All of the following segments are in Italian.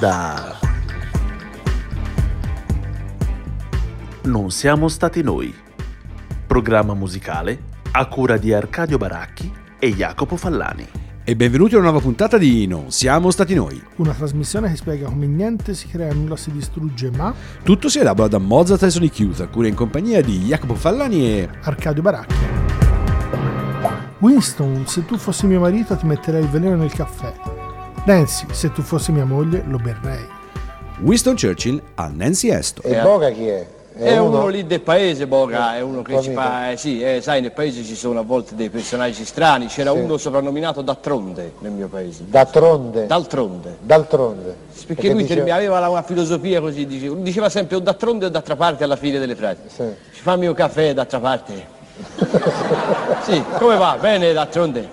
Onda. Non siamo stati noi. Programma musicale a cura di Arcadio Baracchi e Jacopo Fallani. E benvenuti a una nuova puntata di Non siamo stati noi. Una trasmissione che spiega come niente si crea, nulla si distrugge, ma Tutto si elabora da Mozart e Sonic Youth, a cura in compagnia di Jacopo Fallani e... Arcadio Baracchi. Winston, se tu fossi mio marito ti metterei il veleno nel caffè. Nancy, se tu fossi mia moglie lo berrei. Winston Churchill a Nancy Astor. E Boga chi è? È uno lì del paese, Boga, è uno che tuo ci fa, eh, sì, eh, sai, nel paese ci sono a volte dei personaggi strani, c'era Sì. uno soprannominato D'Atronde nel mio paese. D'altronde. D'Altronde. D'altronde. Perché lui diceva- aveva una filosofia così, diceva, diceva sempre o d'altronde o d'altra parte alla fine delle frasi. Sì. Ci fammi un caffè d'altra parte. sì, come va? Bene d'altronde.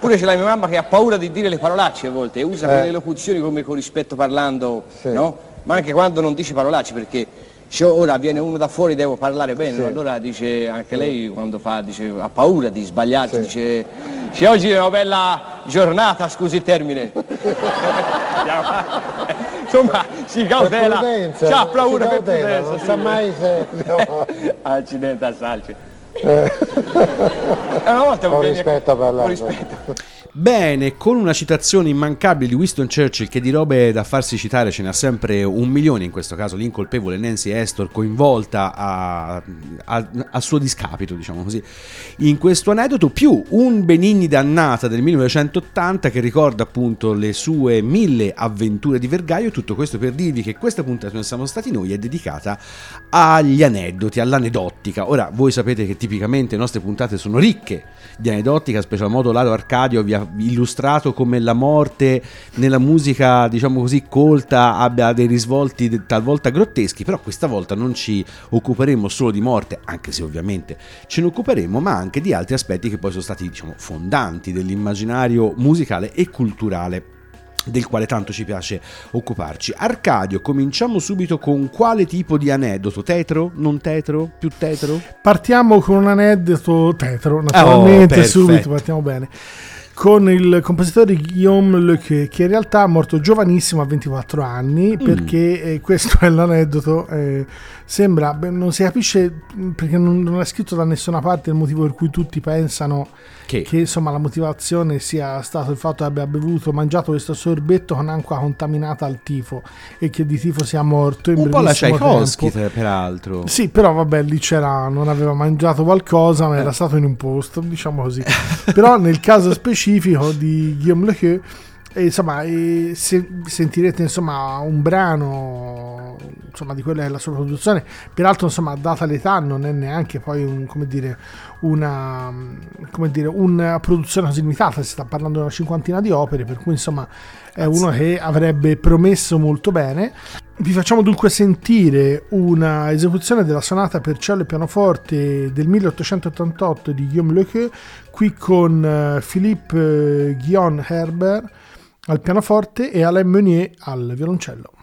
Pure c'è la mia mamma che ha paura di dire le parolacce a volte usa quelle locuzioni come con rispetto parlando, Sì. no? Ma anche quando non dice parolacce perché se ora viene uno da fuori devo parlare bene, Sì. no? allora dice anche lei quando fa, dice, ha paura di sbagliarsi, Sì. dice se oggi è una bella giornata, scusi il termine. Insomma, si cautela, c'ha paura per prudenza. non sa mai se... Accidente a. E una volta Con rispetto parlando. con rispetto. Bene, con una citazione immancabile di Winston Churchill che di robe da farsi citare ce n'ha sempre un milione, in questo caso l'incolpevole Nancy Astor coinvolta a, a- a suo discapito, diciamo così, in questo aneddoto, più un Benigni dannata del 1980 che ricorda appunto le sue mille avventure di Vergaio, tutto questo per dirvi che questa puntata non siamo stati noi è dedicata agli aneddoti, all'anedottica. Ora, voi sapete che tipicamente le nostre puntate sono ricche di anedottica, special modo Lalo Arcadio vi ha illustrato come la morte nella musica, diciamo così, colta abbia dei risvolti talvolta grotteschi, però questa volta non ci occuperemo solo di morte, anche se ovviamente ce ne occuperemo, ma anche di altri aspetti che poi sono stati, diciamo, fondanti dell'immaginario musicale e culturale del quale tanto ci piace occuparci. Arcadio, cominciamo subito con quale tipo di aneddoto? Tetro? Non tetro? Più tetro? Partiamo con un aneddoto tetro, naturalmente, perfetto. subito partiamo bene. Con il compositore Guillaume Lequeux, che in realtà è morto giovanissimo a 24 Mm. anni, perché eh, questo è l'aneddoto. eh, sembra, non si capisce perché non, non è scritto da nessuna parte il motivo per cui tutti pensano Che? che insomma la motivazione sia stato il fatto che abbia bevuto, mangiato questo sorbetto con acqua contaminata al tifo e che di tifo sia morto in Un po' la Tchaikovsky, peraltro. Sì, però vabbè, lì c'era, non aveva mangiato qualcosa, ma Eh. era stato in un posto, diciamo così. però nel caso specifico di Guillaume Lequeux, eh, insomma, eh, se- sentirete insomma un brano insomma, di quella che è la sua produzione. Peraltro, insomma, data l'età, non è neanche poi un, come dire, una, come dire, una produzione così limitata. Si sta parlando di una cinquantina di opere, per cui insomma è uno che avrebbe promesso molto bene. Vi facciamo dunque sentire una esecuzione della sonata per cello e pianoforte del 1888 di Guillaume Lequeux, qui con eh, Philippe eh, Guillaume Herbert al pianoforte e Alain Meunier al violoncello.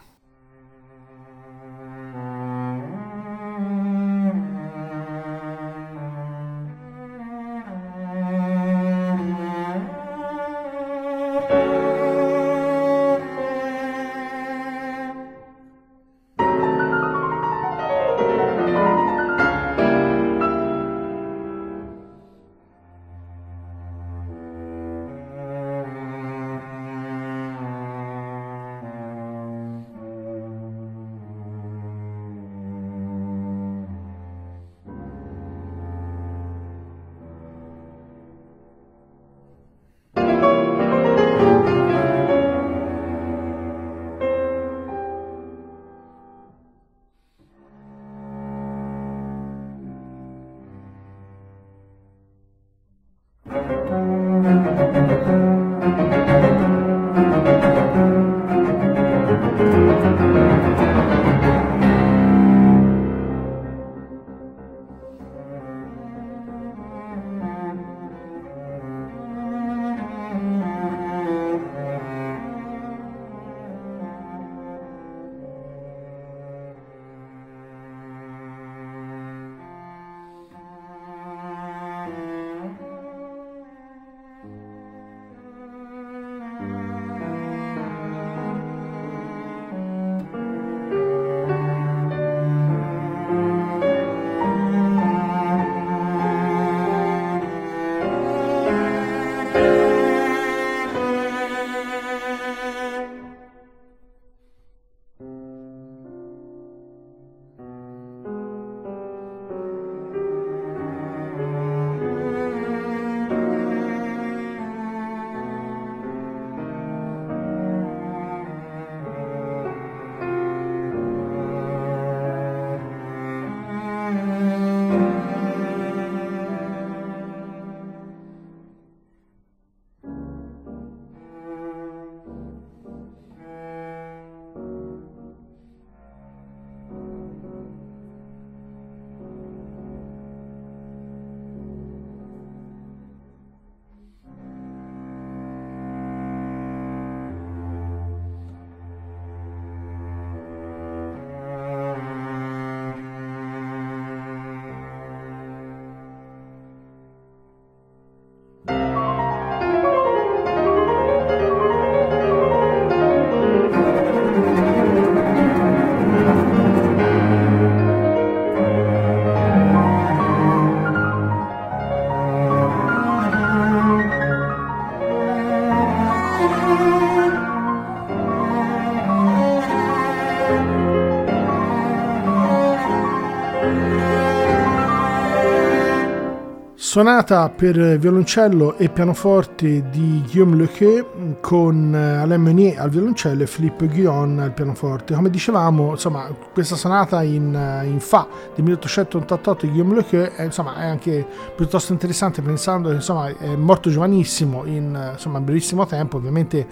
Sonata per violoncello e pianoforte di Guillaume Lequeux con eh, Alain Meunier al violoncello e Philippe Guillon al pianoforte. Come dicevamo, insomma, questa sonata in, eh, in Fa del 1888 di Guillaume Lequeux è, insomma, è anche piuttosto interessante pensando che insomma, è morto giovanissimo in eh, insomma, brevissimo tempo, ovviamente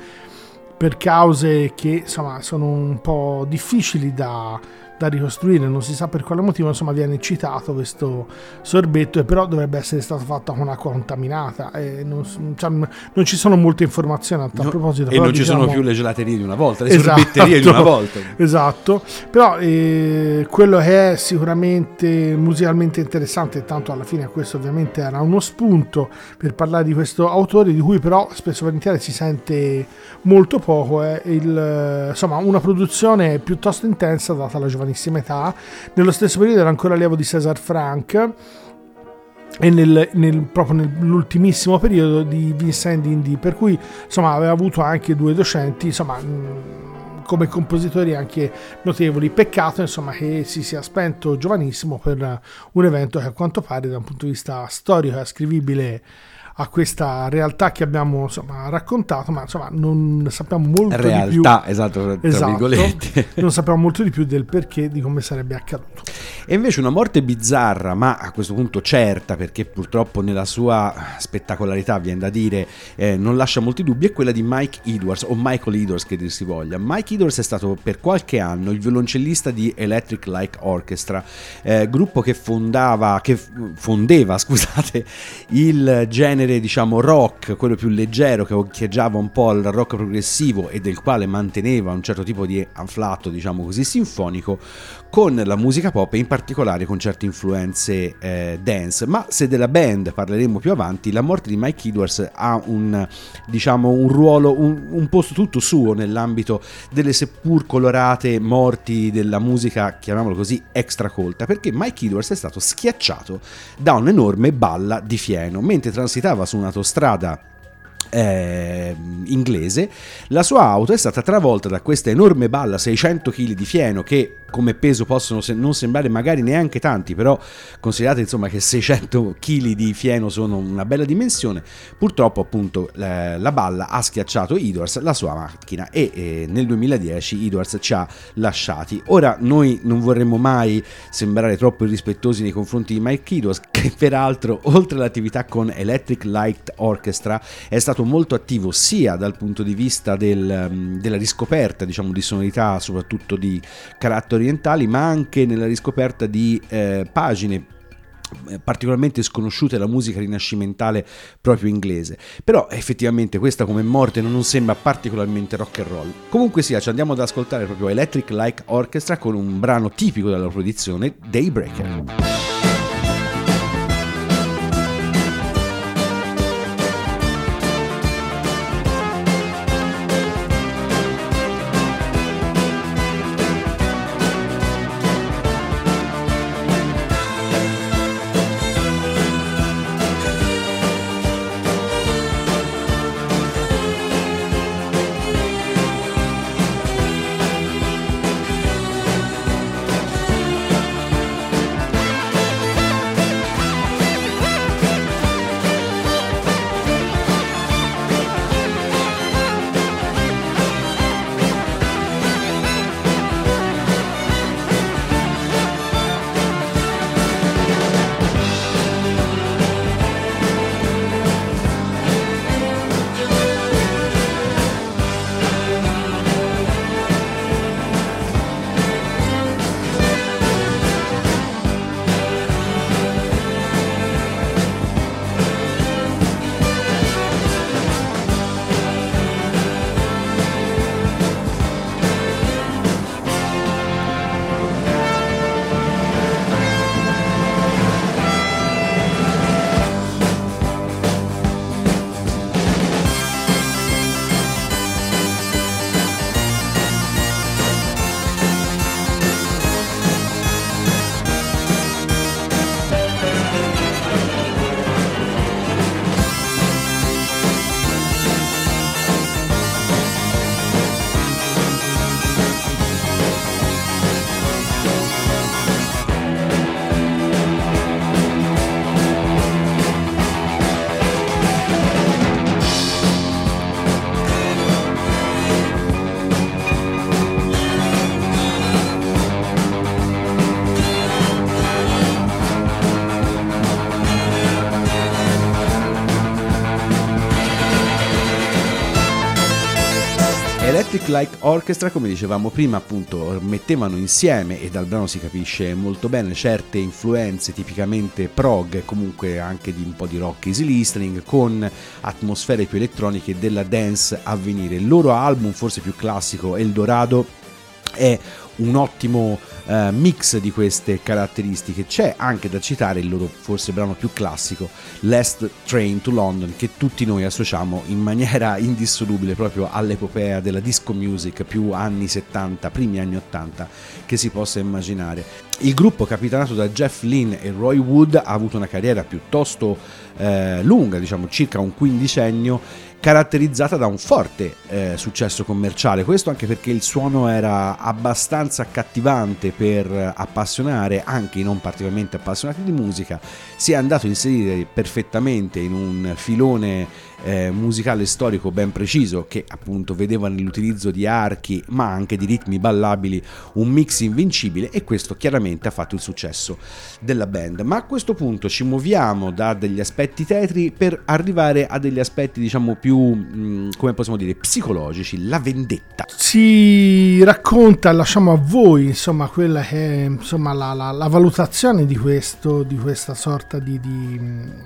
per cause che insomma, sono un po' difficili da da ricostruire, non si sa per quale motivo, insomma viene citato questo sorbetto e però dovrebbe essere stato fatto con acqua contaminata e non, cioè, non ci sono molte informazioni a tal No, proposito. e non ci sono diciamo- più le gelaterie di una volta, le Esatto. sorbetterie di una volta. Esatto, però eh, quello che è sicuramente musicalmente interessante, tanto alla fine questo ovviamente era uno spunto per parlare di questo autore, di cui però spesso volentieri si sente molto poco, è eh, insomma una produzione piuttosto intensa data la giovanissima età, nello stesso periodo era ancora allievo di César Franck e nel, nel- proprio nell'ultimissimo periodo di Vincent Indy, per cui insomma aveva avuto anche due docenti, insomma come compositori anche notevoli. Peccato insomma che si sia spento giovanissimo per un evento che a quanto pare da un punto di vista storico è ascrivibile a questa realtà che abbiamo insomma raccontato, ma insomma non sappiamo molto di più. Realtà, esatto, tra Esatto. virgolette. non sappiamo molto di più del perché di come sarebbe accaduto. E invece una morte bizzarra, ma a questo punto certa, perché purtroppo nella sua spettacolarità, viene da dire, eh, non lascia molti dubbi, è quella di Mike Edwards, o Michael Edwards che dir si voglia. Mike Edwards è stato per qualche anno il violoncellista di Electric Light Orchestra, eh, gruppo che fondava, che fondeva, scusate, il genere diciamo rock, quello più leggero che occhieggiava un po' al rock progressivo e del quale manteneva un certo tipo di anflatto, diciamo così, sinfonico, con la musica pop e in particolare con certe influenze eh, dance. Ma se della band parleremo più avanti, la morte di Mike Edwards ha un, diciamo, un ruolo, un, un posto tutto suo nell'ambito delle seppur colorate morti della musica, chiamiamolo così, extra colta, perché Mike Edwards è stato schiacciato da un'enorme balla di fieno mentre transitava su un'autostrada eh, inglese, la sua auto è stata travolta da questa enorme balla 600 kg di fieno che come peso possono se- non sembrare magari neanche tanti, però considerate insomma che 600 kg di fieno sono una bella dimensione, purtroppo appunto la, la balla ha schiacciato Edwards, la sua macchina e eh, nel 2010 Edwards ci ha lasciati. Ora noi non vorremmo mai sembrare troppo irrispettosi nei confronti di Mike Edwards che peraltro oltre all'attività con Electric Light Orchestra è stato molto attivo sia dal punto di vista del, um, della riscoperta diciamo di sonorità soprattutto di carattere orientali ma anche nella riscoperta di eh, pagine eh, particolarmente sconosciute alla musica rinascimentale proprio inglese. Però effettivamente questa come morte non sembra particolarmente rock and roll. Comunque sia ci andiamo ad ascoltare proprio Electric Light Orchestra con un brano tipico della loro produzione Daybreaker Orchestra, come dicevamo prima, appunto mettevano insieme, e dal brano si capisce molto bene, certe influenze tipicamente prog, comunque anche di un po' di rock easy listening, con atmosfere più elettroniche della dance a venire. Il loro album, forse più classico, Eldorado, è un ottimo uh, mix di queste caratteristiche. C'è anche da citare il loro forse brano più classico, Last Train to London, che tutti noi associamo in maniera indissolubile proprio all'epopea della disco music più anni 70, primi anni 80 che si possa immaginare. Il gruppo capitanato da Jeff Lynne e Roy Wood ha avuto una carriera piuttosto eh, lunga, diciamo circa un quindicennio caratterizzata da un forte eh, successo commerciale, questo anche perché il suono era abbastanza accattivante per appassionare anche i non particolarmente appassionati di musica, si è andato a inserire perfettamente in un filone eh, musicale storico ben preciso che appunto vedeva nell'utilizzo di archi ma anche di ritmi ballabili un mix invincibile e questo chiaramente ha fatto il successo della band. Ma a questo punto ci muoviamo da degli aspetti tetri per arrivare a degli aspetti diciamo più mh, mm, come possiamo dire psicologici, la vendetta. Si racconta, lasciamo a voi insomma quella che è insomma la, la, la valutazione di questo di questa sorta di, di,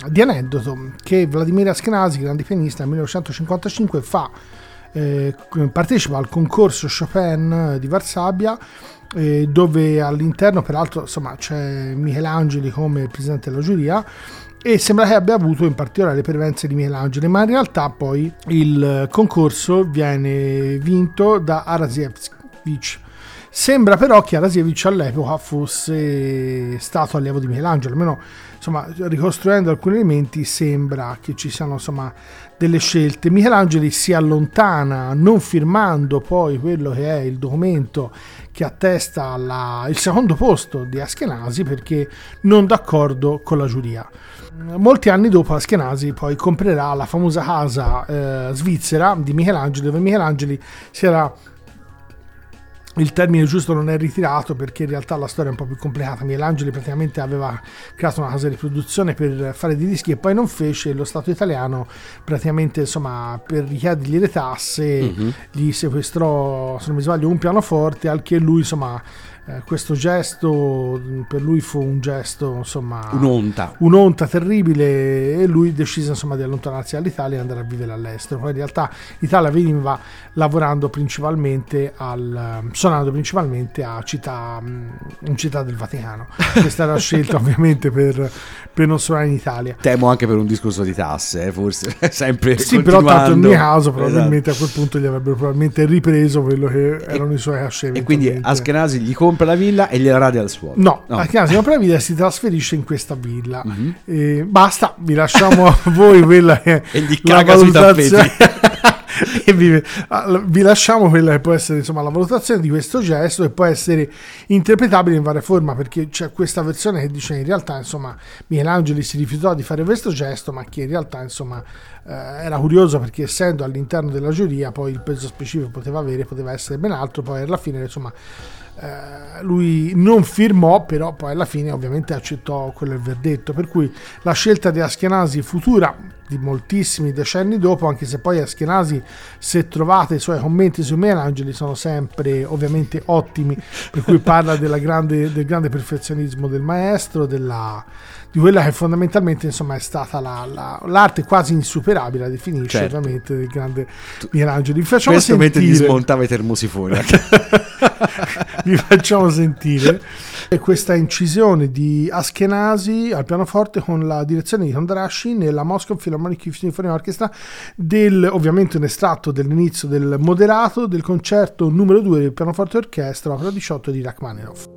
di aneddoto che Vladimir Askenazi, grande pianista nel 1955 fa, eh, partecipa al concorso Chopin di Varsavia eh, dove all'interno peraltro insomma, c'è Michelangeli come presidente della giuria e sembra che abbia avuto in particolare le prevenze di Michelangelo, ma in realtà poi il concorso viene vinto da Arasievich. Sembra però che Arasievich all'epoca fosse stato allievo di Michelangelo, almeno insomma, ricostruendo alcuni elementi sembra che ci siano insomma, delle scelte. Michelangeli si allontana non firmando poi quello che è il documento che attesta la, il secondo posto di Askenasi perché non d'accordo con la giuria. Molti anni dopo Askenasi poi comprerà la famosa casa eh, svizzera di Michelangelo dove Michelangeli si era il termine giusto non è ritirato perché in realtà la storia è un po' più complicata. Michelangelo praticamente aveva creato una casa di produzione per fare dei dischi e poi non fece. Lo Stato italiano praticamente insomma per richiedergli le tasse uh-huh. gli sequestrò, se non mi sbaglio, un pianoforte al che lui insomma eh, questo gesto per lui fu un gesto insomma un'onta. un'onta terribile e lui decise insomma di allontanarsi dall'Italia e andare a vivere all'estero. Poi in realtà l'Italia veniva lavorando principalmente al suonando principalmente a città in città del Vaticano. Questa era la scelta ovviamente per, per, non suonare in Italia. Temo anche per un discorso di tasse eh, forse. Sempre sì però tanto in mio caso probabilmente esatto. a quel punto gli avrebbero probabilmente ripreso quello che erano i suoi casce e quindi Askenazi gli compra compra la villa e gliela radia al suolo. No, no. a casa compra la villa e si trasferisce in questa villa. Mm-hmm. E basta, vi lasciamo a voi quella che e gli sui tappeti. e vi, vi, lasciamo quella che può essere insomma, la valutazione di questo gesto e può essere interpretabile in varie forme perché c'è questa versione che dice in realtà insomma Michelangelo si rifiutò di fare questo gesto ma che in realtà insomma eh, era curioso perché essendo all'interno della giuria poi il peso specifico poteva avere poteva essere ben altro poi alla fine insomma eh, lui non firmò, però poi alla fine ovviamente accettò quello il verdetto, per cui la scelta di Askenasi futura di moltissimi decenni dopo, anche se poi Askenasi, se trovate i suoi commenti sui Michelangeli, sono sempre ovviamente ottimi, per cui parla grande, del grande perfezionismo del maestro, della, di quella che fondamentalmente insomma è stata la, la, l'arte quasi insuperabile, la definisce certo. ovviamente del grande Michelangelo. Vi facciamo Questo sentire... mentre gli smontava i termosifoni. Vi facciamo sentire questa incisione di Askenasi al pianoforte con la direzione di Tondarashi nella Moscow Philharmonic Symphony Orchestra del, ovviamente un estratto dell'inizio del moderato del concerto numero 2 del pianoforte orchestra opera 18 di Rachmaninoff.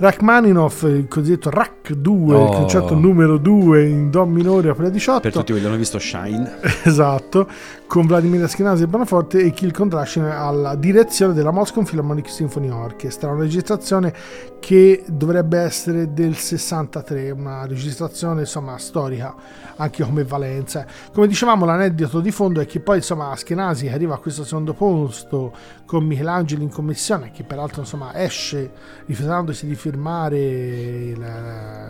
Rachmaninoff, il cosiddetto Rach 2, il Oh. concerto numero 2 in Do minore opera 18. Per tutti quelli che hanno visto Shine. Esatto, con Vladimir Askenazi e Bonaforte e Kill Contraction alla direzione della Moscow Philharmonic Symphony Orchestra, una registrazione che dovrebbe essere del 63, una registrazione insomma storica anche come valenza. Come dicevamo l'aneddoto di fondo è che poi insomma Askenazi arriva a questo secondo posto con Michelangelo in commissione che peraltro insomma esce rifiutandosi di firmare il,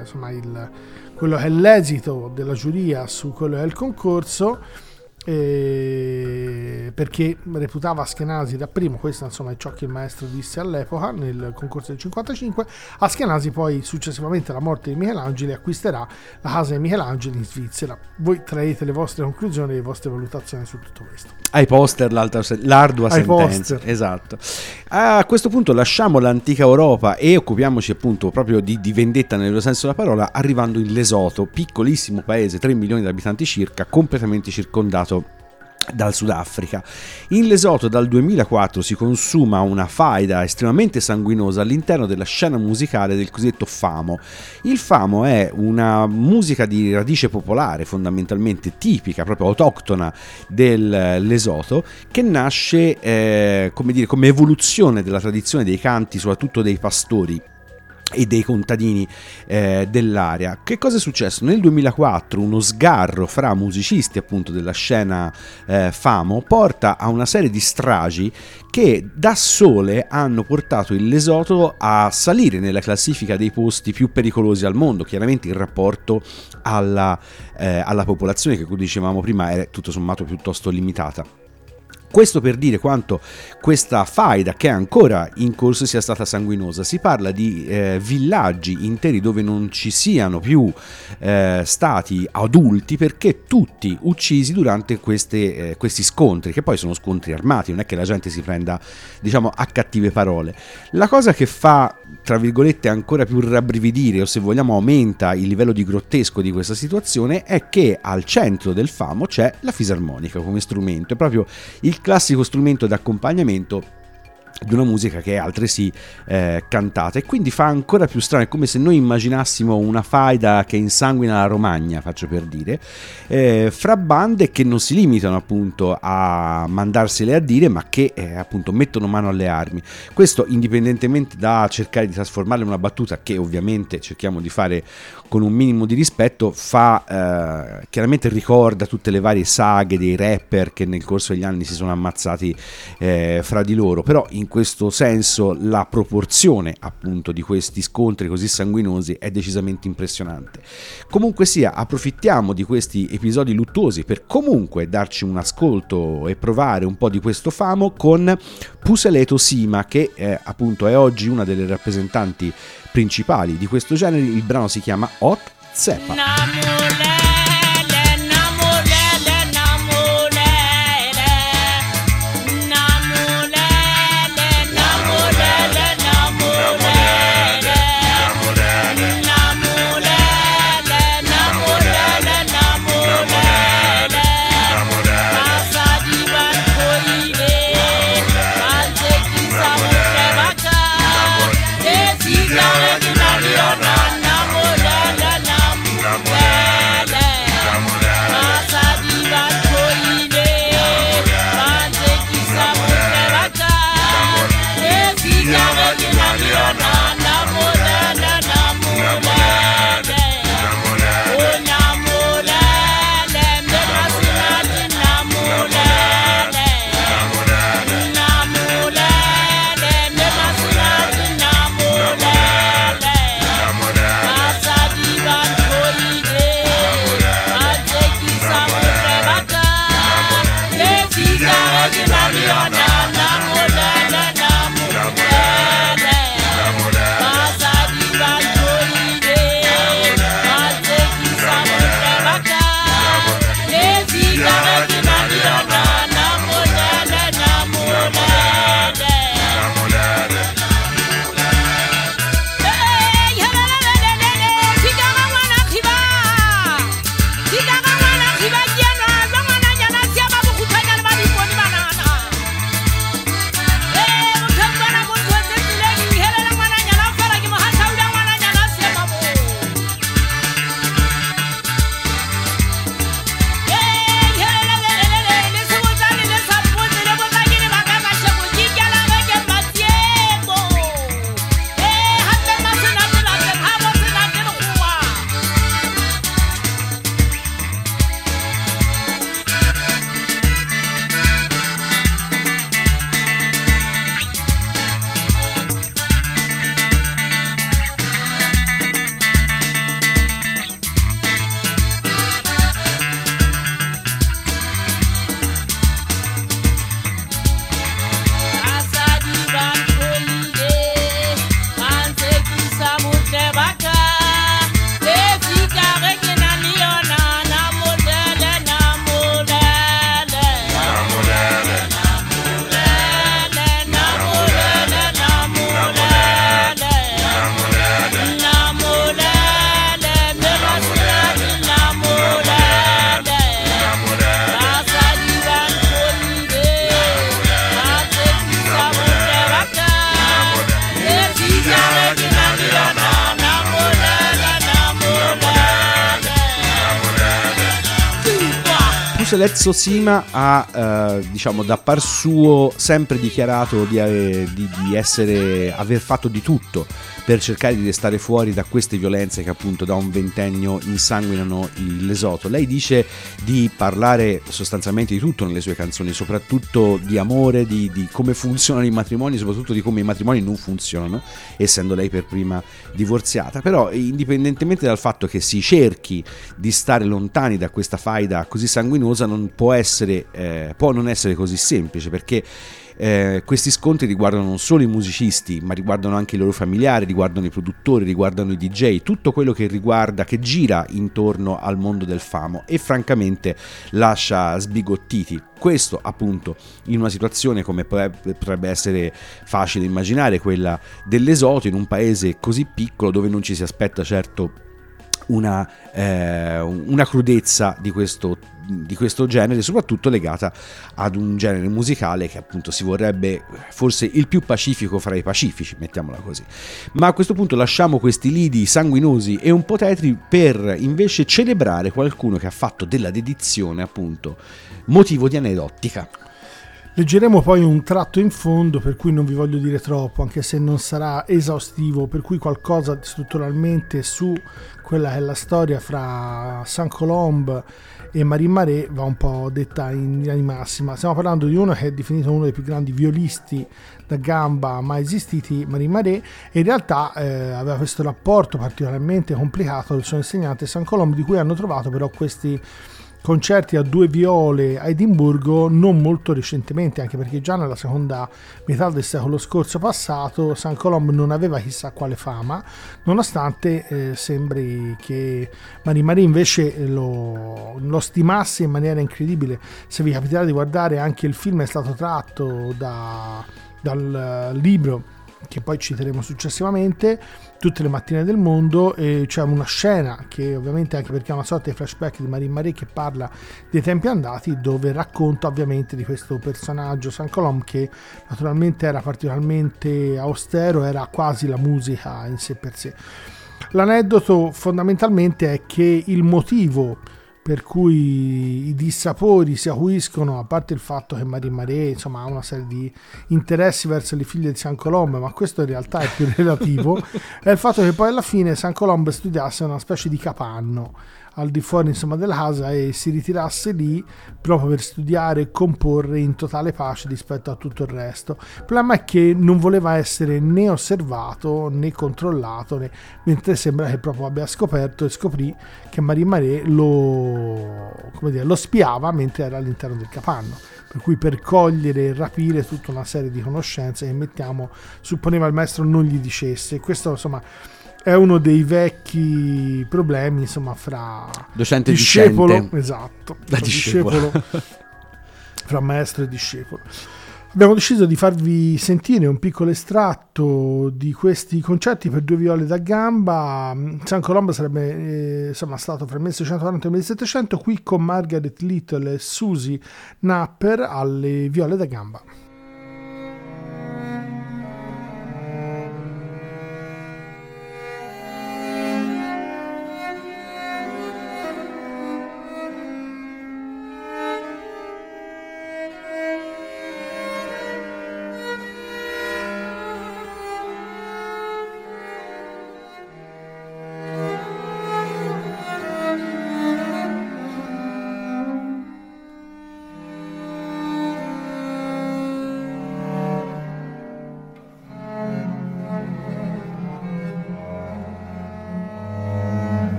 insomma, il, quello che è l'esito della giuria su quello che è il concorso eh, perché reputava Askenazi da primo, questo insomma è ciò che il maestro disse all'epoca nel concorso del 55, Askenazi poi successivamente alla morte di Michelangelo acquisterà la casa di Michelangelo in Svizzera. Voi traete le vostre conclusioni e le vostre valutazioni su tutto questo. Ai poster se- l'ardua Ai sentenza. poster. Esatto. A questo punto lasciamo l'antica Europa e occupiamoci appunto proprio di, di vendetta nel vero senso della parola, arrivando in Lesoto, piccolissimo paese, 3 milioni di abitanti circa, completamente circondato dal Sudafrica. In Lesoto dal 2004 si consuma una faida estremamente sanguinosa all'interno della scena musicale del cosiddetto famo. Il famo è una musica di radice popolare, fondamentalmente tipica, proprio autoctona del Lesoto, che nasce eh, come, dire, come evoluzione della tradizione dei canti, soprattutto dei pastori e dei contadini eh, dell'area. Che cosa è successo? Nel 2004 uno sgarro fra musicisti appunto della scena eh, famo porta a una serie di stragi che da sole hanno portato il Lesoto a salire nella classifica dei posti più pericolosi al mondo, chiaramente in rapporto alla, eh, alla popolazione che come dicevamo prima è tutto sommato piuttosto limitata. Questo per dire quanto questa faida che è ancora in corso sia stata sanguinosa. Si parla di eh, villaggi interi dove non ci siano più eh, stati adulti perché tutti uccisi durante queste, eh, questi scontri, che poi sono scontri armati, non è che la gente si prenda diciamo a cattive parole. La cosa che fa tra virgolette ancora più rabbrividire o se vogliamo aumenta il livello di grottesco di questa situazione è che al centro del famo c'è la fisarmonica come strumento, è proprio il classico strumento d'accompagnamento di una musica che è altresì eh, cantata e quindi fa ancora più strano, è come se noi immaginassimo una faida che insanguina la Romagna, faccio per dire, eh, fra bande che non si limitano appunto a mandarsele a dire ma che eh, appunto mettono mano alle armi. Questo indipendentemente da cercare di trasformarla in una battuta che ovviamente cerchiamo di fare con un minimo di rispetto, fa eh, chiaramente ricorda tutte le varie saghe dei rapper che nel corso degli anni si sono ammazzati eh, fra di loro, però in questo senso la proporzione appunto di questi scontri così sanguinosi è decisamente impressionante. Comunque sia, approfittiamo di questi episodi luttuosi per comunque darci un ascolto e provare un po' di questo famo con Puseleto Sima che eh, appunto è oggi una delle rappresentanti principali di questo genere, il brano si chiama Hot Zeppa. Selezzo Sima ha, eh, diciamo, da par suo sempre dichiarato di, ave- di- di essere, aver fatto di tutto per cercare di restare fuori da queste violenze che appunto da un ventennio insanguinano il Lesoto. Lei dice di parlare sostanzialmente di tutto nelle sue canzoni, soprattutto di amore, di, di come funzionano i matrimoni, soprattutto di come i matrimoni non funzionano, essendo lei per prima divorziata. Però indipendentemente dal fatto che si cerchi di stare lontani da questa faida così sanguinosa, non può, essere, eh, può non essere così semplice perché eh, questi scontri riguardano non solo i musicisti, ma riguardano anche i loro familiari, riguardano i produttori, riguardano i DJ, tutto quello che riguarda, che gira intorno al mondo del famo e francamente lascia sbigottiti. Questo appunto in una situazione come potrebbe essere facile immaginare, quella dell'esoto, in un paese così piccolo dove non ci si aspetta certo una, eh, una crudezza di questo, di questo genere, soprattutto legata ad un genere musicale che appunto si vorrebbe forse il più pacifico fra i pacifici, mettiamola così. Ma a questo punto lasciamo questi lidi sanguinosi e un po' tetri per invece celebrare qualcuno che ha fatto della dedizione appunto motivo di aneddotica. Leggeremo poi un tratto in fondo, per cui non vi voglio dire troppo, anche se non sarà esaustivo, per cui qualcosa strutturalmente su quella che è la storia fra San Colombe e Marie Maré va un po' detta in linea di massima. Stiamo parlando di uno che è definito uno dei più grandi violisti da gamba mai esistiti, Marie Maré, e in realtà eh, aveva questo rapporto particolarmente complicato del suo insegnante San Colombe, di cui hanno trovato però questi concerti a due viole a Edimburgo non molto recentemente, anche perché già nella seconda metà del secolo scorso passato San Colombo non aveva chissà quale fama, nonostante eh, sembri che Marie Marie invece lo, lo, stimasse in maniera incredibile. Se vi capiterà di guardare anche il film è stato tratto da, dal libro che poi citeremo successivamente, tutte le mattine del mondo, e c'è una scena che ovviamente anche perché è una sorta di flashback di Marie Marie che parla dei tempi andati, dove racconta ovviamente di questo personaggio San Colom che naturalmente era particolarmente austero, era quasi la musica in sé per sé. L'aneddoto fondamentalmente è che il motivo per cui i dissapori si acuiscono, a parte il fatto che Marie Maré insomma, ha una serie di interessi verso le figlie di San Colombo, ma questo in realtà è più relativo, è il fatto che poi alla fine San Colombo studiasse una specie di capanno al di fuori insomma, della casa e si ritirasse lì proprio per studiare e comporre in totale pace rispetto a tutto il resto. Il problema è che non voleva essere né osservato né controllato, né, mentre sembra che proprio abbia scoperto e scoprì che Marie Maré lo, dire, lo spiava mentre era all'interno del capanno per cui per cogliere e rapire tutta una serie di conoscenze che mettiamo supponeva il maestro non gli dicesse questo insomma è uno dei vecchi problemi, insomma, fra docente discepolo, e discepolo. esatto, Da discepolo. fra maestro e discepolo. Abbiamo deciso di farvi sentire un piccolo estratto di questi concerti per due viole da gamba. San Colombo sarebbe eh, insomma, stato fra il 1640 e il 1700, qui con Margaret Little e Susie Napper alle viole da gamba.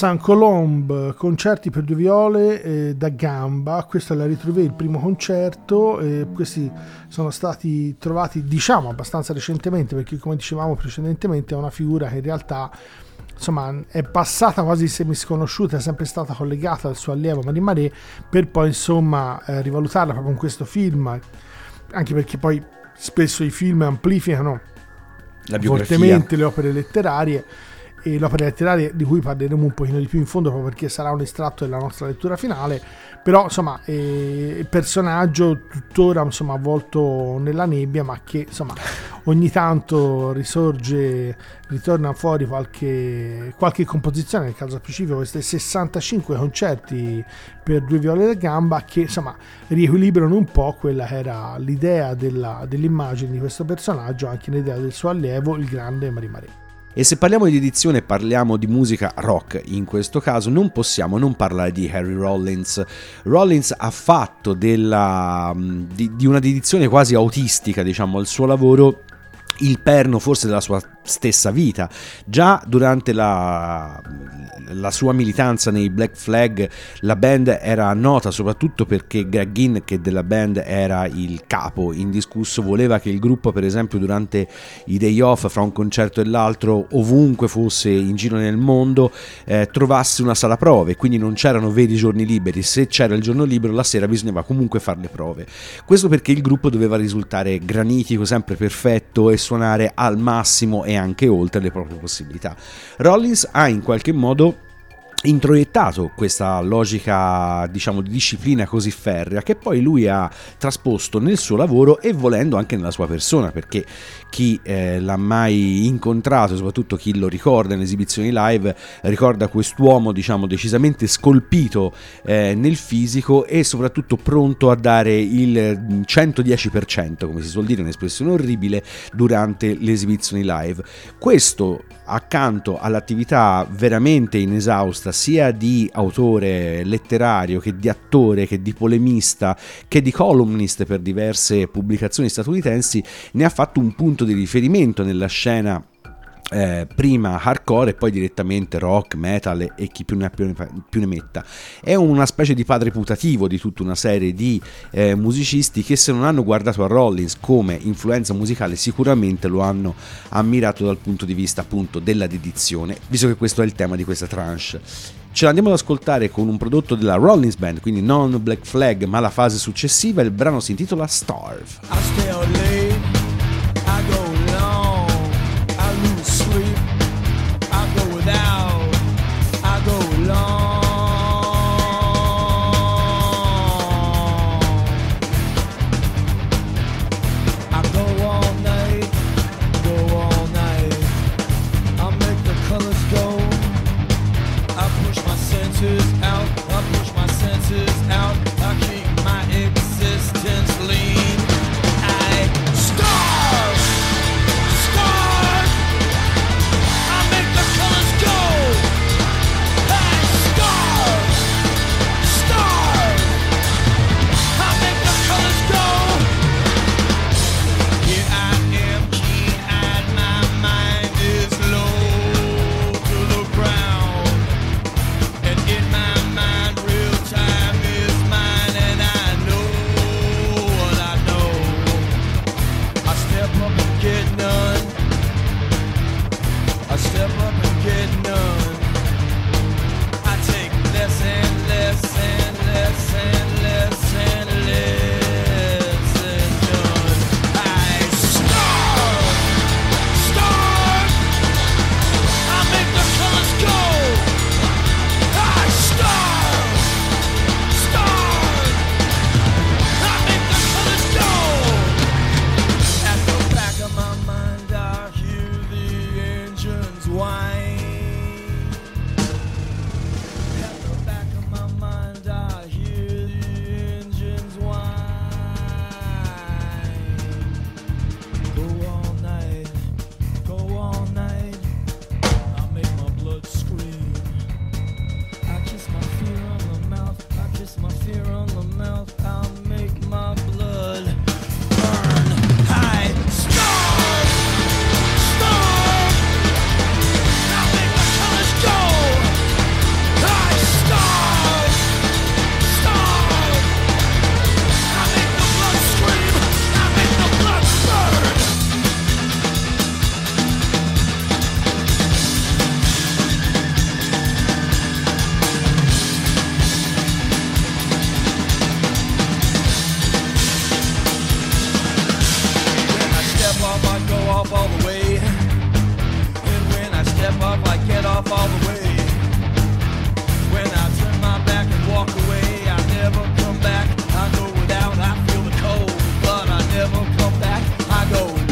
San Colombe, concerti per due viole eh, da gamba, questa la ritrové il primo concerto, eh, questi sono stati trovati diciamo abbastanza recentemente perché come dicevamo precedentemente è una figura che in realtà insomma è passata quasi semisconosciuta, è sempre stata collegata al suo allievo Marie Maré per poi insomma eh, rivalutarla proprio in questo film, anche perché poi spesso i film amplificano fortemente le opere letterarie e le opere di cui parleremo un pochino di più in fondo proprio perché sarà un estratto della nostra lettura finale però insomma eh, personaggio tuttora insomma avvolto nella nebbia ma che insomma ogni tanto risorge ritorna fuori qualche, qualche composizione nel caso specifico questi 65 concerti per due viole da gamba che insomma riequilibrano un po' quella che era l'idea della- dell'immagine di questo personaggio anche l'idea del suo allievo il grande Marimare E se parliamo di edizione parliamo di musica rock, in questo caso non possiamo non parlare di Harry Rollins. Rollins ha fatto della, di, di una dedizione quasi autistica diciamo, al suo lavoro il perno forse della sua stessa vita. Già durante la, la sua militanza nei Black Flag la band era nota soprattutto perché Greg Ginn, che della band era il capo indiscusso, voleva che il gruppo per esempio durante i day off fra un concerto e l'altro, ovunque fosse in giro nel mondo, eh, trovasse una sala prove, quindi non c'erano veri giorni liberi, se c'era il giorno libero la sera bisognava comunque fare le prove. Questo perché il gruppo doveva risultare granitico, sempre perfetto e suonare al massimo e anche oltre le proprie possibilità. Rollins ha in qualche modo introiettato questa logica diciamo di disciplina così ferrea che poi lui ha trasposto nel suo lavoro e volendo anche nella sua persona perché chi eh, l'ha mai incontrato soprattutto chi lo ricorda in esibizioni live ricorda quest'uomo diciamo decisamente scolpito eh, nel fisico e soprattutto pronto a dare il 110% come si suol dire un'espressione orribile durante le esibizioni live. Questo accanto all'attività veramente inesausta sia di autore letterario che di attore che di polemista che di columnist per diverse pubblicazioni statunitensi ne ha fatto un punto di riferimento nella scena eh, prima hardcore e poi direttamente rock, metal e chi più ne, ha più ne, più ne metta. È una specie di padre putativo di tutta una serie di eh, musicisti che se non hanno guardato a Rollins come influenza musicale sicuramente lo hanno ammirato dal punto di vista appunto della dedizione, visto che questo è il tema di questa tranche. Ce l'andiamo ad ascoltare con un prodotto della Rollins Band, quindi non Black Flag ma la fase successiva, il brano si intitola Starve.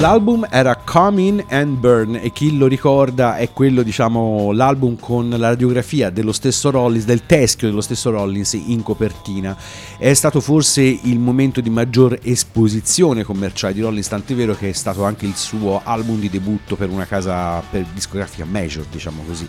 L'album era Come In and Burn e chi lo ricorda è quello, diciamo, l'album con la radiografia dello stesso Rollins, del teschio dello stesso Rollins in copertina. È stato forse il momento di maggior esposizione commerciale di Rollins, tant'è vero che è stato anche il suo album di debutto per una casa per discografica major, diciamo così.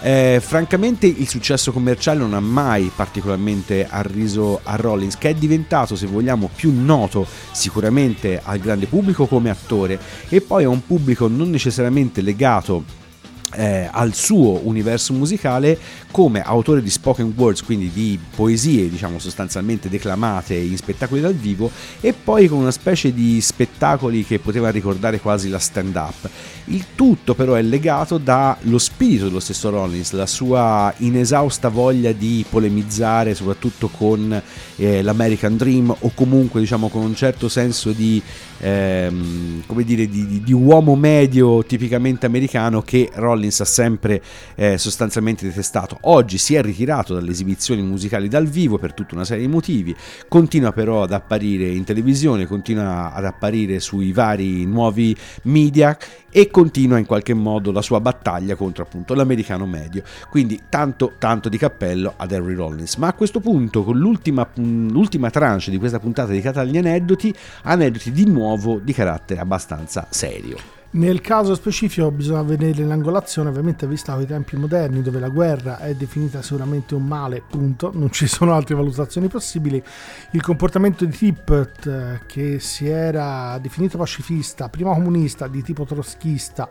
Eh, francamente il successo commerciale non ha mai particolarmente arriso a Rollins, che è diventato, se vogliamo, più noto sicuramente al grande pubblico come attore e poi a un pubblico non necessariamente legato eh, al suo universo musicale come autore di spoken words, quindi di poesie, diciamo sostanzialmente declamate in spettacoli dal vivo, e poi con una specie di spettacoli che poteva ricordare quasi la stand-up. Il tutto però è legato dallo spirito dello stesso Rollins, la sua inesausta voglia di polemizzare soprattutto con eh, l'American Dream o comunque diciamo con un certo senso di, ehm, come dire, di, di, di uomo medio tipicamente americano che Rollins ha sempre eh, sostanzialmente detestato. Oggi si è ritirato dalle esibizioni musicali dal vivo per tutta una serie di motivi, continua però ad apparire in televisione, continua ad apparire sui vari nuovi media e continua in qualche modo la sua battaglia contro appunto l'americano medio. Quindi tanto tanto di cappello ad Harry Rollins. Ma a questo punto con l'ultima, l'ultima tranche di questa puntata dedicata agli aneddoti, aneddoti di nuovo di carattere abbastanza serio. Nel caso specifico bisogna vedere l'angolazione, ovviamente vista ai tempi moderni dove la guerra è definita sicuramente un male, punto, non ci sono altre valutazioni possibili. Il comportamento di Tippett, eh, che si era definito pacifista, prima comunista, di tipo trotskista,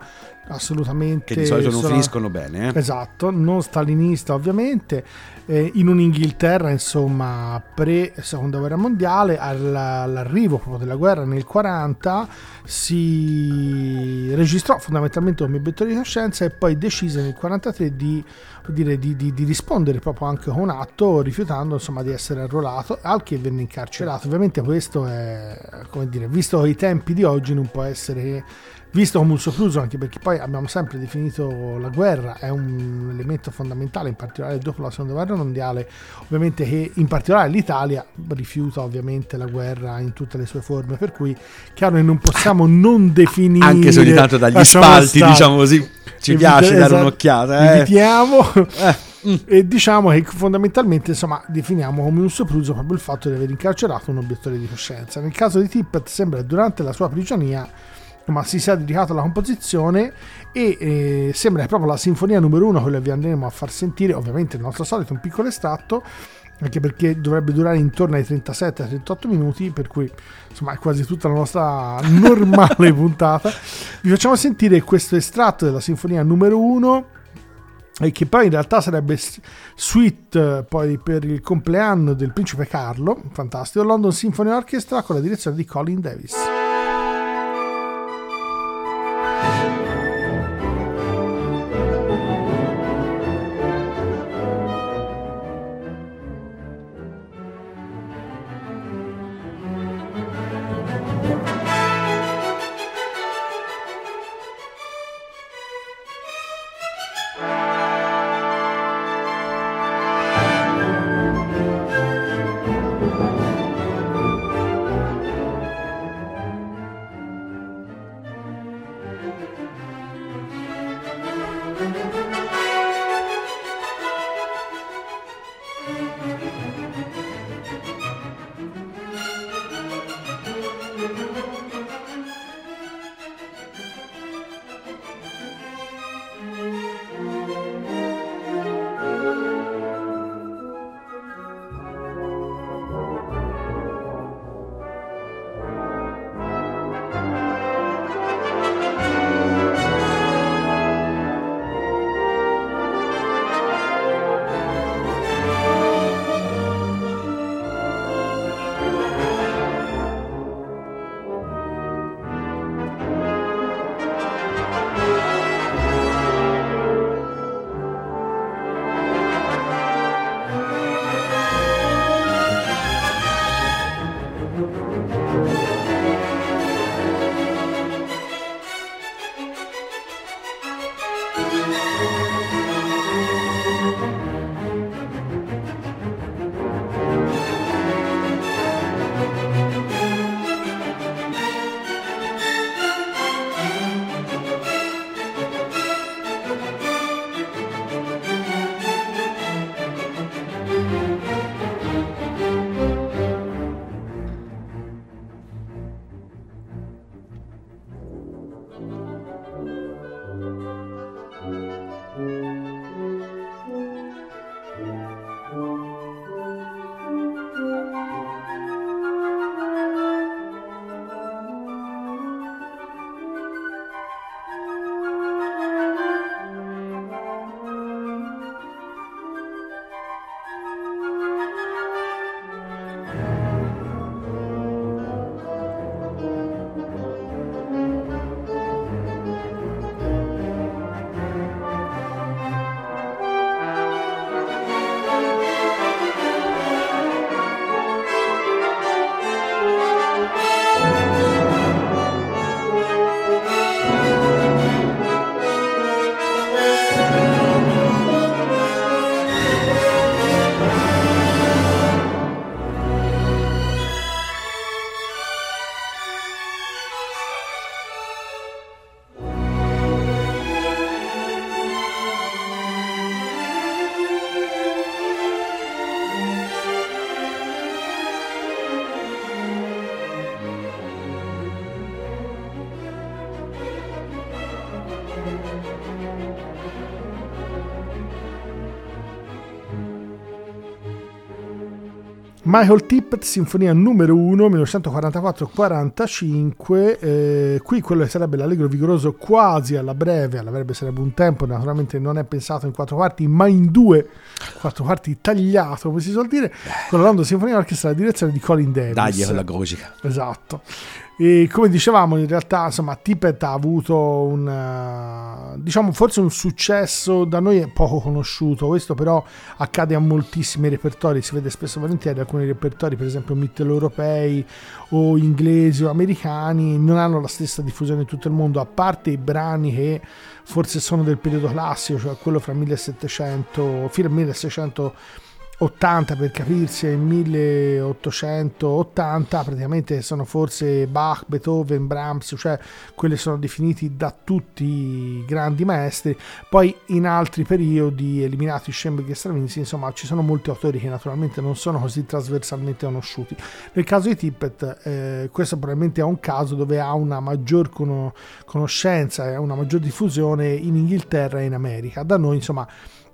assolutamente... Che di solito non sono- finiscono bene. Eh? Esatto, non stalinista ovviamente, eh, in un'Inghilterra insomma pre seconda guerra mondiale, alla- all'arrivo proprio della guerra nel 40 si registrò fondamentalmente come obiettivo di coscienza e poi decise nel 43 di, dire, di, di- di rispondere proprio anche con un atto rifiutando insomma di essere arruolato, al che venne incarcerato. Ovviamente questo è, come dire, visto i tempi di oggi non può essere visto come un sopruso anche perché poi abbiamo sempre definito la guerra è un elemento fondamentale in particolare dopo la seconda guerra mondiale ovviamente che in particolare l'Italia rifiuta ovviamente la guerra in tutte le sue forme per cui chiaro che non possiamo non definire Anche se ogni tanto dagli spalti, stare. diciamo così, ci Evita- piace dare esatto, un'occhiata. Eh. evitiamo Eh, mm. e diciamo che fondamentalmente insomma definiamo come un sopruso proprio il fatto di aver incarcerato un obiettore di coscienza nel caso di Tippett sembra che durante la sua prigionia ma si sia dedicato alla composizione e eh, sembra che proprio la sinfonia numero uno quella che vi andremo a far sentire ovviamente il nostro solito un piccolo estratto anche perché dovrebbe durare intorno ai 37-38 minuti per cui insomma è quasi tutta la nostra normale puntata. Vi facciamo sentire questo estratto della sinfonia numero uno e che poi in realtà sarebbe suite eh, poi per il compleanno del principe Carlo fantastico London Symphony Orchestra con la direzione di Colin Davis Michael Tippett, Sinfonia numero 1, 1944-45. eh, qui quello che sarebbe l'allegro vigoroso quasi alla breve, alla breve sarebbe un tempo, naturalmente non è pensato in quattro quarti, ma in due quattro quarti tagliato, come si suol dire, con la London Sinfonia Orchestra, la direzione di Colin Davis. Dagli con la gogica. Esatto. E come dicevamo, in realtà, insomma, Tippett ha avuto un, eh, diciamo, forse un successo da noi è poco conosciuto. Questo però accade a moltissimi repertori, si vede spesso e volentieri alcuni repertori, per esempio mitteleuropei o inglesi o americani, non hanno la stessa diffusione in tutto il mondo, a parte i brani che forse sono del periodo classico, cioè quello fra 1700, fino al 1600 80 per capirsi e 1880 praticamente sono forse Bach, Beethoven, Brahms, cioè quelli sono definiti da tutti i grandi maestri. Poi in altri periodi, eliminati Schoenberg e Stravinsky, insomma ci sono molti autori che naturalmente non sono così trasversalmente conosciuti. Nel caso di Tippett eh, questo probabilmente è un caso dove ha una maggior cono- conoscenza e una maggior diffusione in Inghilterra e in America. Da noi insomma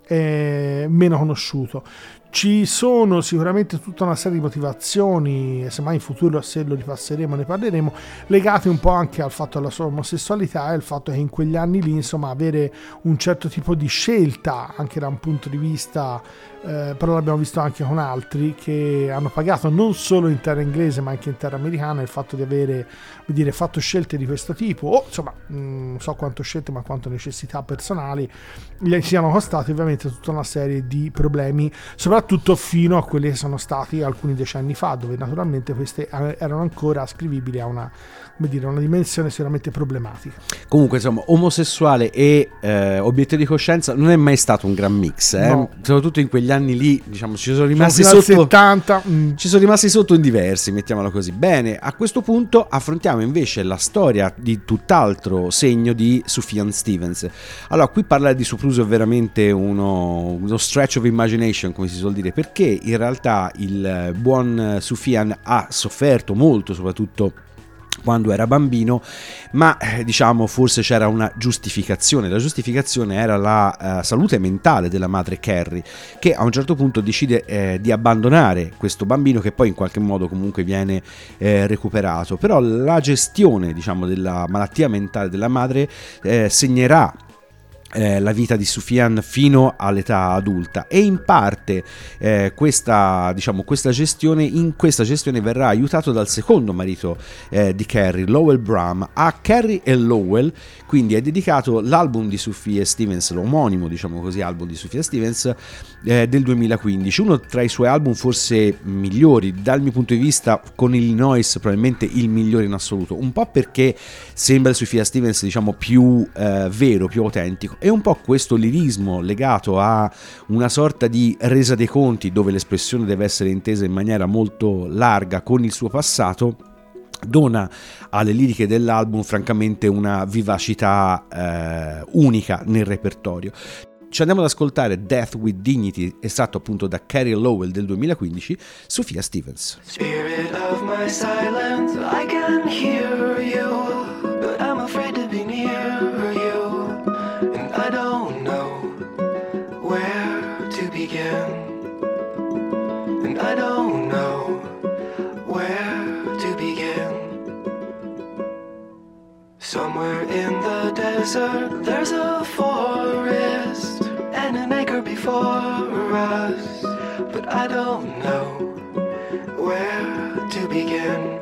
meno conosciuto. Ci sono sicuramente tutta una serie di motivazioni, e semmai in futuro se lo ripasseremo ne parleremo, legate un po' anche al fatto della sua omosessualità e al fatto che in quegli anni lì, insomma, avere un certo tipo di scelta, anche da un punto di vista, eh, però l'abbiamo visto anche con altri, che hanno pagato non solo in terra inglese ma anche in terra americana il fatto di avere dire, fatto scelte di questo tipo, o insomma, non so quanto scelte ma quanto necessità personali, gli siano costati ovviamente tutta una serie di problemi, soprattutto fino a quelli che sono stati alcuni decenni fa, dove naturalmente queste eh, erano ancora ascrivibili a una, come dire, una dimensione sicuramente problematica. Comunque, insomma, omosessuale e eh, obiettivo di coscienza non è mai stato un gran mix, eh? No. soprattutto in quegli anni lì, diciamo, ci sono rimasti sotto 70, mm, Ci sono rimasti sotto in diversi, mettiamolo così. Bene, a questo punto affrontiamo invece la storia di tutt'altro segno di Sufjan Stevens. Allora, qui parlare di sopruso è veramente uno, uno stretch of imagination, come si suol dire, perché in realtà il buon Sufjan ha sofferto molto, soprattutto quando era bambino, ma eh, diciamo forse c'era una giustificazione. La giustificazione era la eh, salute mentale della madre Carrie, che a un certo punto decide eh, di abbandonare questo bambino che poi in qualche modo comunque viene eh, recuperato. Però la gestione, diciamo, della malattia mentale della madre eh, segnerà eh, la vita di Sufyan fino all'età adulta. E in parte eh, questa, diciamo, questa gestione in questa gestione verrà aiutato dal secondo marito eh, di Carrie, Lowell Bram. A Carrie e Lowell quindi è dedicato l'album di Sufia Stevens, l'omonimo diciamo così album di Sufia Stevens eh, del 2015, uno tra i suoi album forse migliori dal mio punto di vista con Illinois probabilmente il migliore in assoluto, un po' perché sembra Sufia Stevens diciamo più eh, vero, più autentico e un po' questo lirismo legato a una sorta di resa dei conti dove l'espressione deve essere intesa in maniera molto larga con il suo passato dona alle liriche dell'album francamente una vivacità eh, unica nel repertorio. Ci andiamo ad ascoltare Death with Dignity, estratto appunto da Carrie Lowell del 2015, Sofia Stevens. Spirit of my silence, I can hear you, desert, there's a forest and an acre before us. But I don't know where to begin.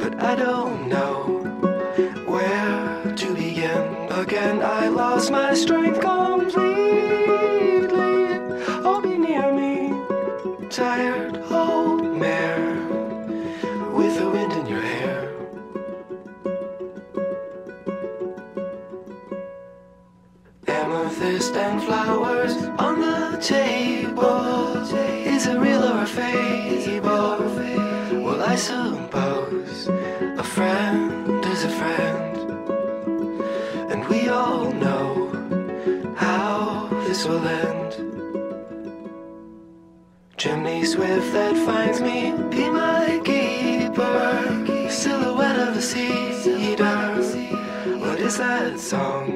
But I don't know where to begin. Again, I lost my strength completely. Oh, be near me, tired Amethyst and flowers on the table. Is it real or a fable? Well, I suppose a friend is a friend. And we all know how this will end. Chimney swift that finds me, be my keeper. Silhouette of the cedar. What is that song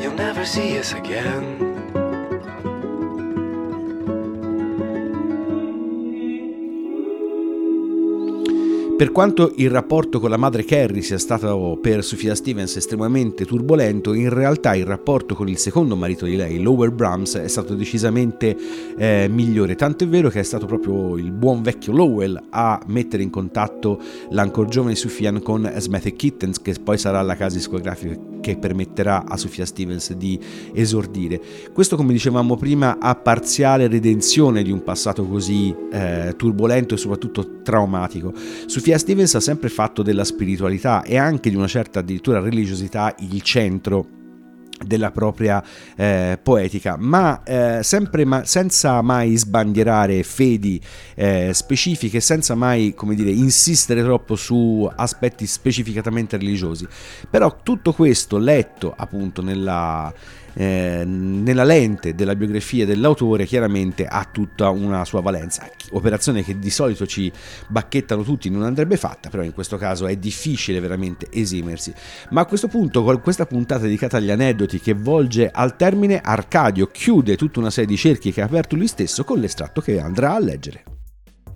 You'll never see us again. Per quanto il rapporto con la madre Carrie sia stato per Sofia Stevens estremamente turbolento, in realtà il rapporto con il secondo marito di lei, Lower Brahms, è stato decisamente eh, migliore. Tanto è vero che è stato proprio il buon vecchio Lowell a mettere in contatto l'ancor giovane Sufjan con Smethe Kittens, che poi sarà la casa discografica che permetterà a Sofia Stevens di esordire. Questo, come dicevamo prima, a parziale redenzione di un passato così eh, turbolento e soprattutto traumatico. Sofia Stevens ha sempre fatto della spiritualità e anche di una certa addirittura religiosità il centro della propria eh, poetica, ma eh, sempre ma- senza mai sbandierare fedi eh, specifiche, senza mai, come dire, insistere troppo su aspetti specificatamente religiosi. Però tutto questo letto appunto nella eh, nella lente della biografia dell'autore chiaramente ha tutta una sua valenza, operazione che di solito ci bacchettano tutti non andrebbe fatta, però in questo caso è difficile veramente esimersi. Ma a questo punto, con questa puntata dedicata agli aneddoti che volge al termine, Arcadio chiude tutta una serie di cerchi che ha aperto lui stesso con l'estratto che andrà a leggere.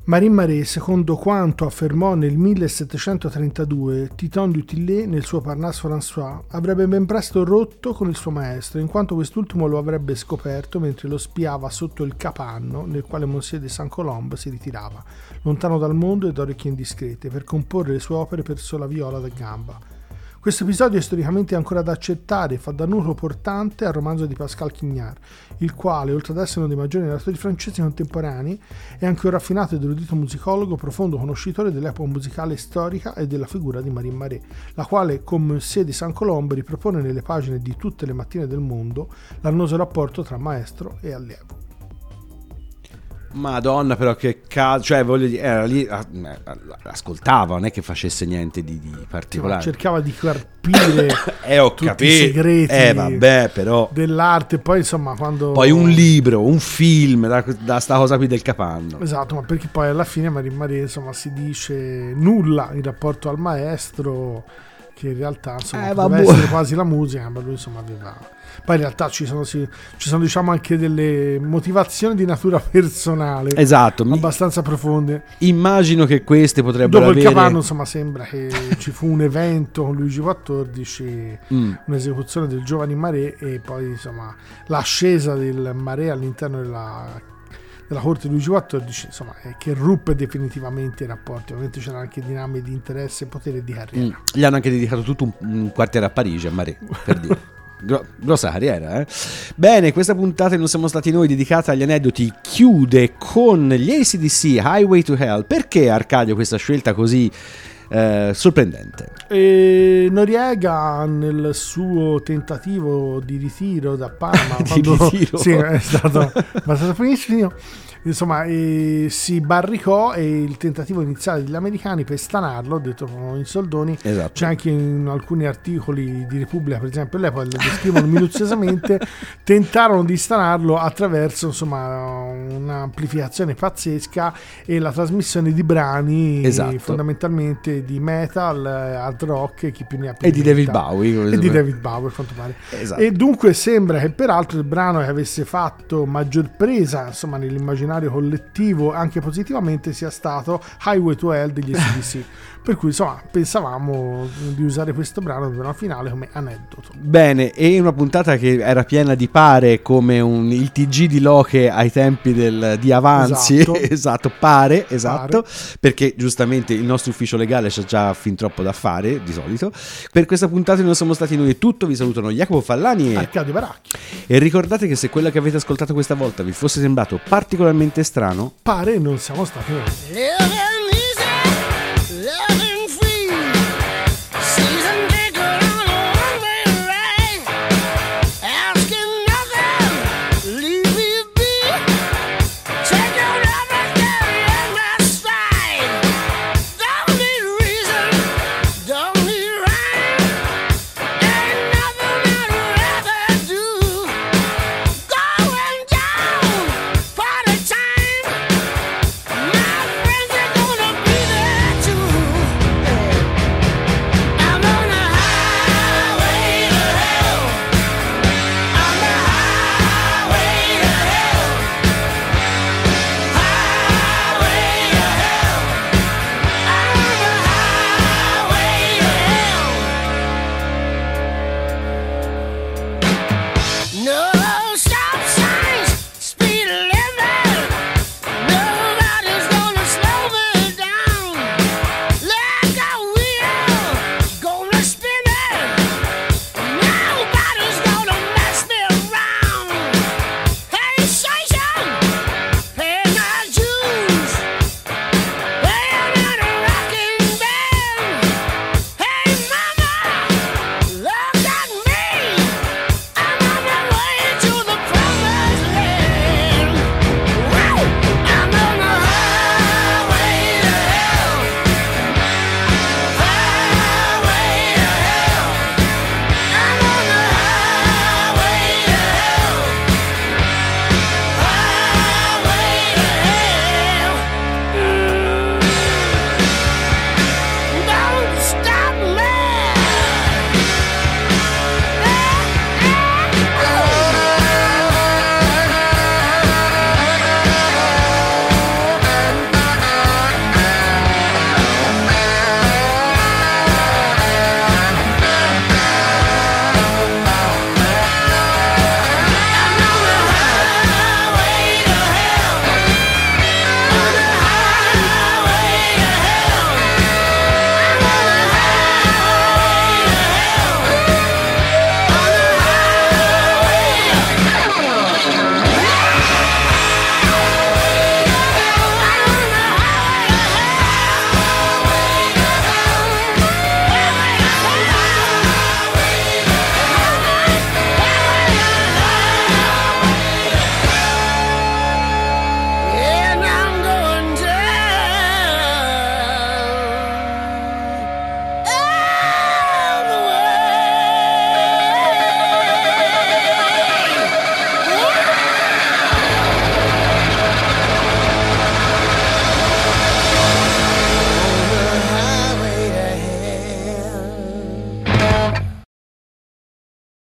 Marin Maré, secondo quanto affermò nel 1732 Titon du Tillet nel suo Parnasse François, avrebbe ben presto rotto con il suo maestro, in quanto quest'ultimo lo avrebbe scoperto mentre lo spiava sotto il capanno nel quale Monsieur de Saint-Colombe si ritirava, lontano dal mondo e da orecchie indiscrete, per comporre le sue opere per sola viola da gamba. Questo episodio è storicamente ancora da accettare e fa da nucleo portante al romanzo di Pascal Quignard, il quale, oltre ad essere uno dei maggiori narratori francesi contemporanei, è anche un raffinato ed erudito musicologo profondo conoscitore dell'epoca musicale storica e della figura di Marie Marais, la quale, con Monsieur di Saint-Colombe, ripropone nelle pagine di Tutte le mattine del mondo l'annoso rapporto tra maestro e allievo. Madonna, però che cazzo, cioè voglio dire, era lì, ah, ascoltava, non è che facesse niente di, di particolare. Cercava di carpire eh, ho tutti capito. i segreti Eh, vabbè, però. dell'arte, poi insomma quando... Poi un libro, un film, da, da sta cosa qui del capanno. Esatto, ma perché poi alla fine Marie Marie insomma si dice nulla in rapporto al maestro che in realtà insomma Eh, vabbè. essere quasi la musica, ma lui insomma aveva... Poi in realtà ci sono, ci sono diciamo anche delle motivazioni di natura personale Esatto, mi- abbastanza profonde. immagino che queste potrebbero Dopo il avere... capanno insomma sembra che ci fu un evento con Luigi XIV, Mm. un'esecuzione del giovane Maré e poi insomma l'ascesa del Maré all'interno della, della corte di Luigi XIV insomma, eh, che ruppe definitivamente i rapporti. Ovviamente c'erano anche dinamiche di interesse, potere e di Mm. carriera. Gli hanno anche dedicato tutto un, un quartiere a Parigi, a Marais, per dire. Gro- grossa carriera, eh? Bene, questa puntata non siamo stati noi dedicata agli aneddoti chiude con gli ACDC Highway to Hell. Perché Arcadio questa scelta così eh, sorprendente? E Noriega nel suo tentativo di ritiro da Parma Di quando ritiro? Sì, è stato abbastanza finissimo insomma eh, si barricò e il tentativo iniziale degli americani per stanarlo detto in soldoni Esatto. c'è anche in alcuni articoli di Repubblica per esempio l'epoca lo descrivono minuziosamente tentarono di stanarlo attraverso insomma un'amplificazione pazzesca e la trasmissione di brani Esatto. fondamentalmente di metal, hard rock e chi più ne ha più E di David. Bowie. e di David Bowie a quanto pare Esatto. e dunque sembra che peraltro il brano che avesse fatto maggior presa insomma nell'immaginario collettivo anche positivamente sia stato Highway to Hell degli SDC per cui insomma pensavamo di usare questo brano per una finale come aneddoto. Bene, e una puntata che era piena di pare come un, il TG di Loche ai tempi del, di Avanzi, Esatto. esatto, pare, esatto, perché giustamente il nostro ufficio legale c'ha già fin troppo da fare, di solito. Per questa puntata non siamo stati noi è tutto, vi salutano Jacopo Fallani e, Arcadio Baracchi. E ricordate che se quello che avete ascoltato questa volta vi fosse sembrato particolarmente strano, pare non siamo stati noi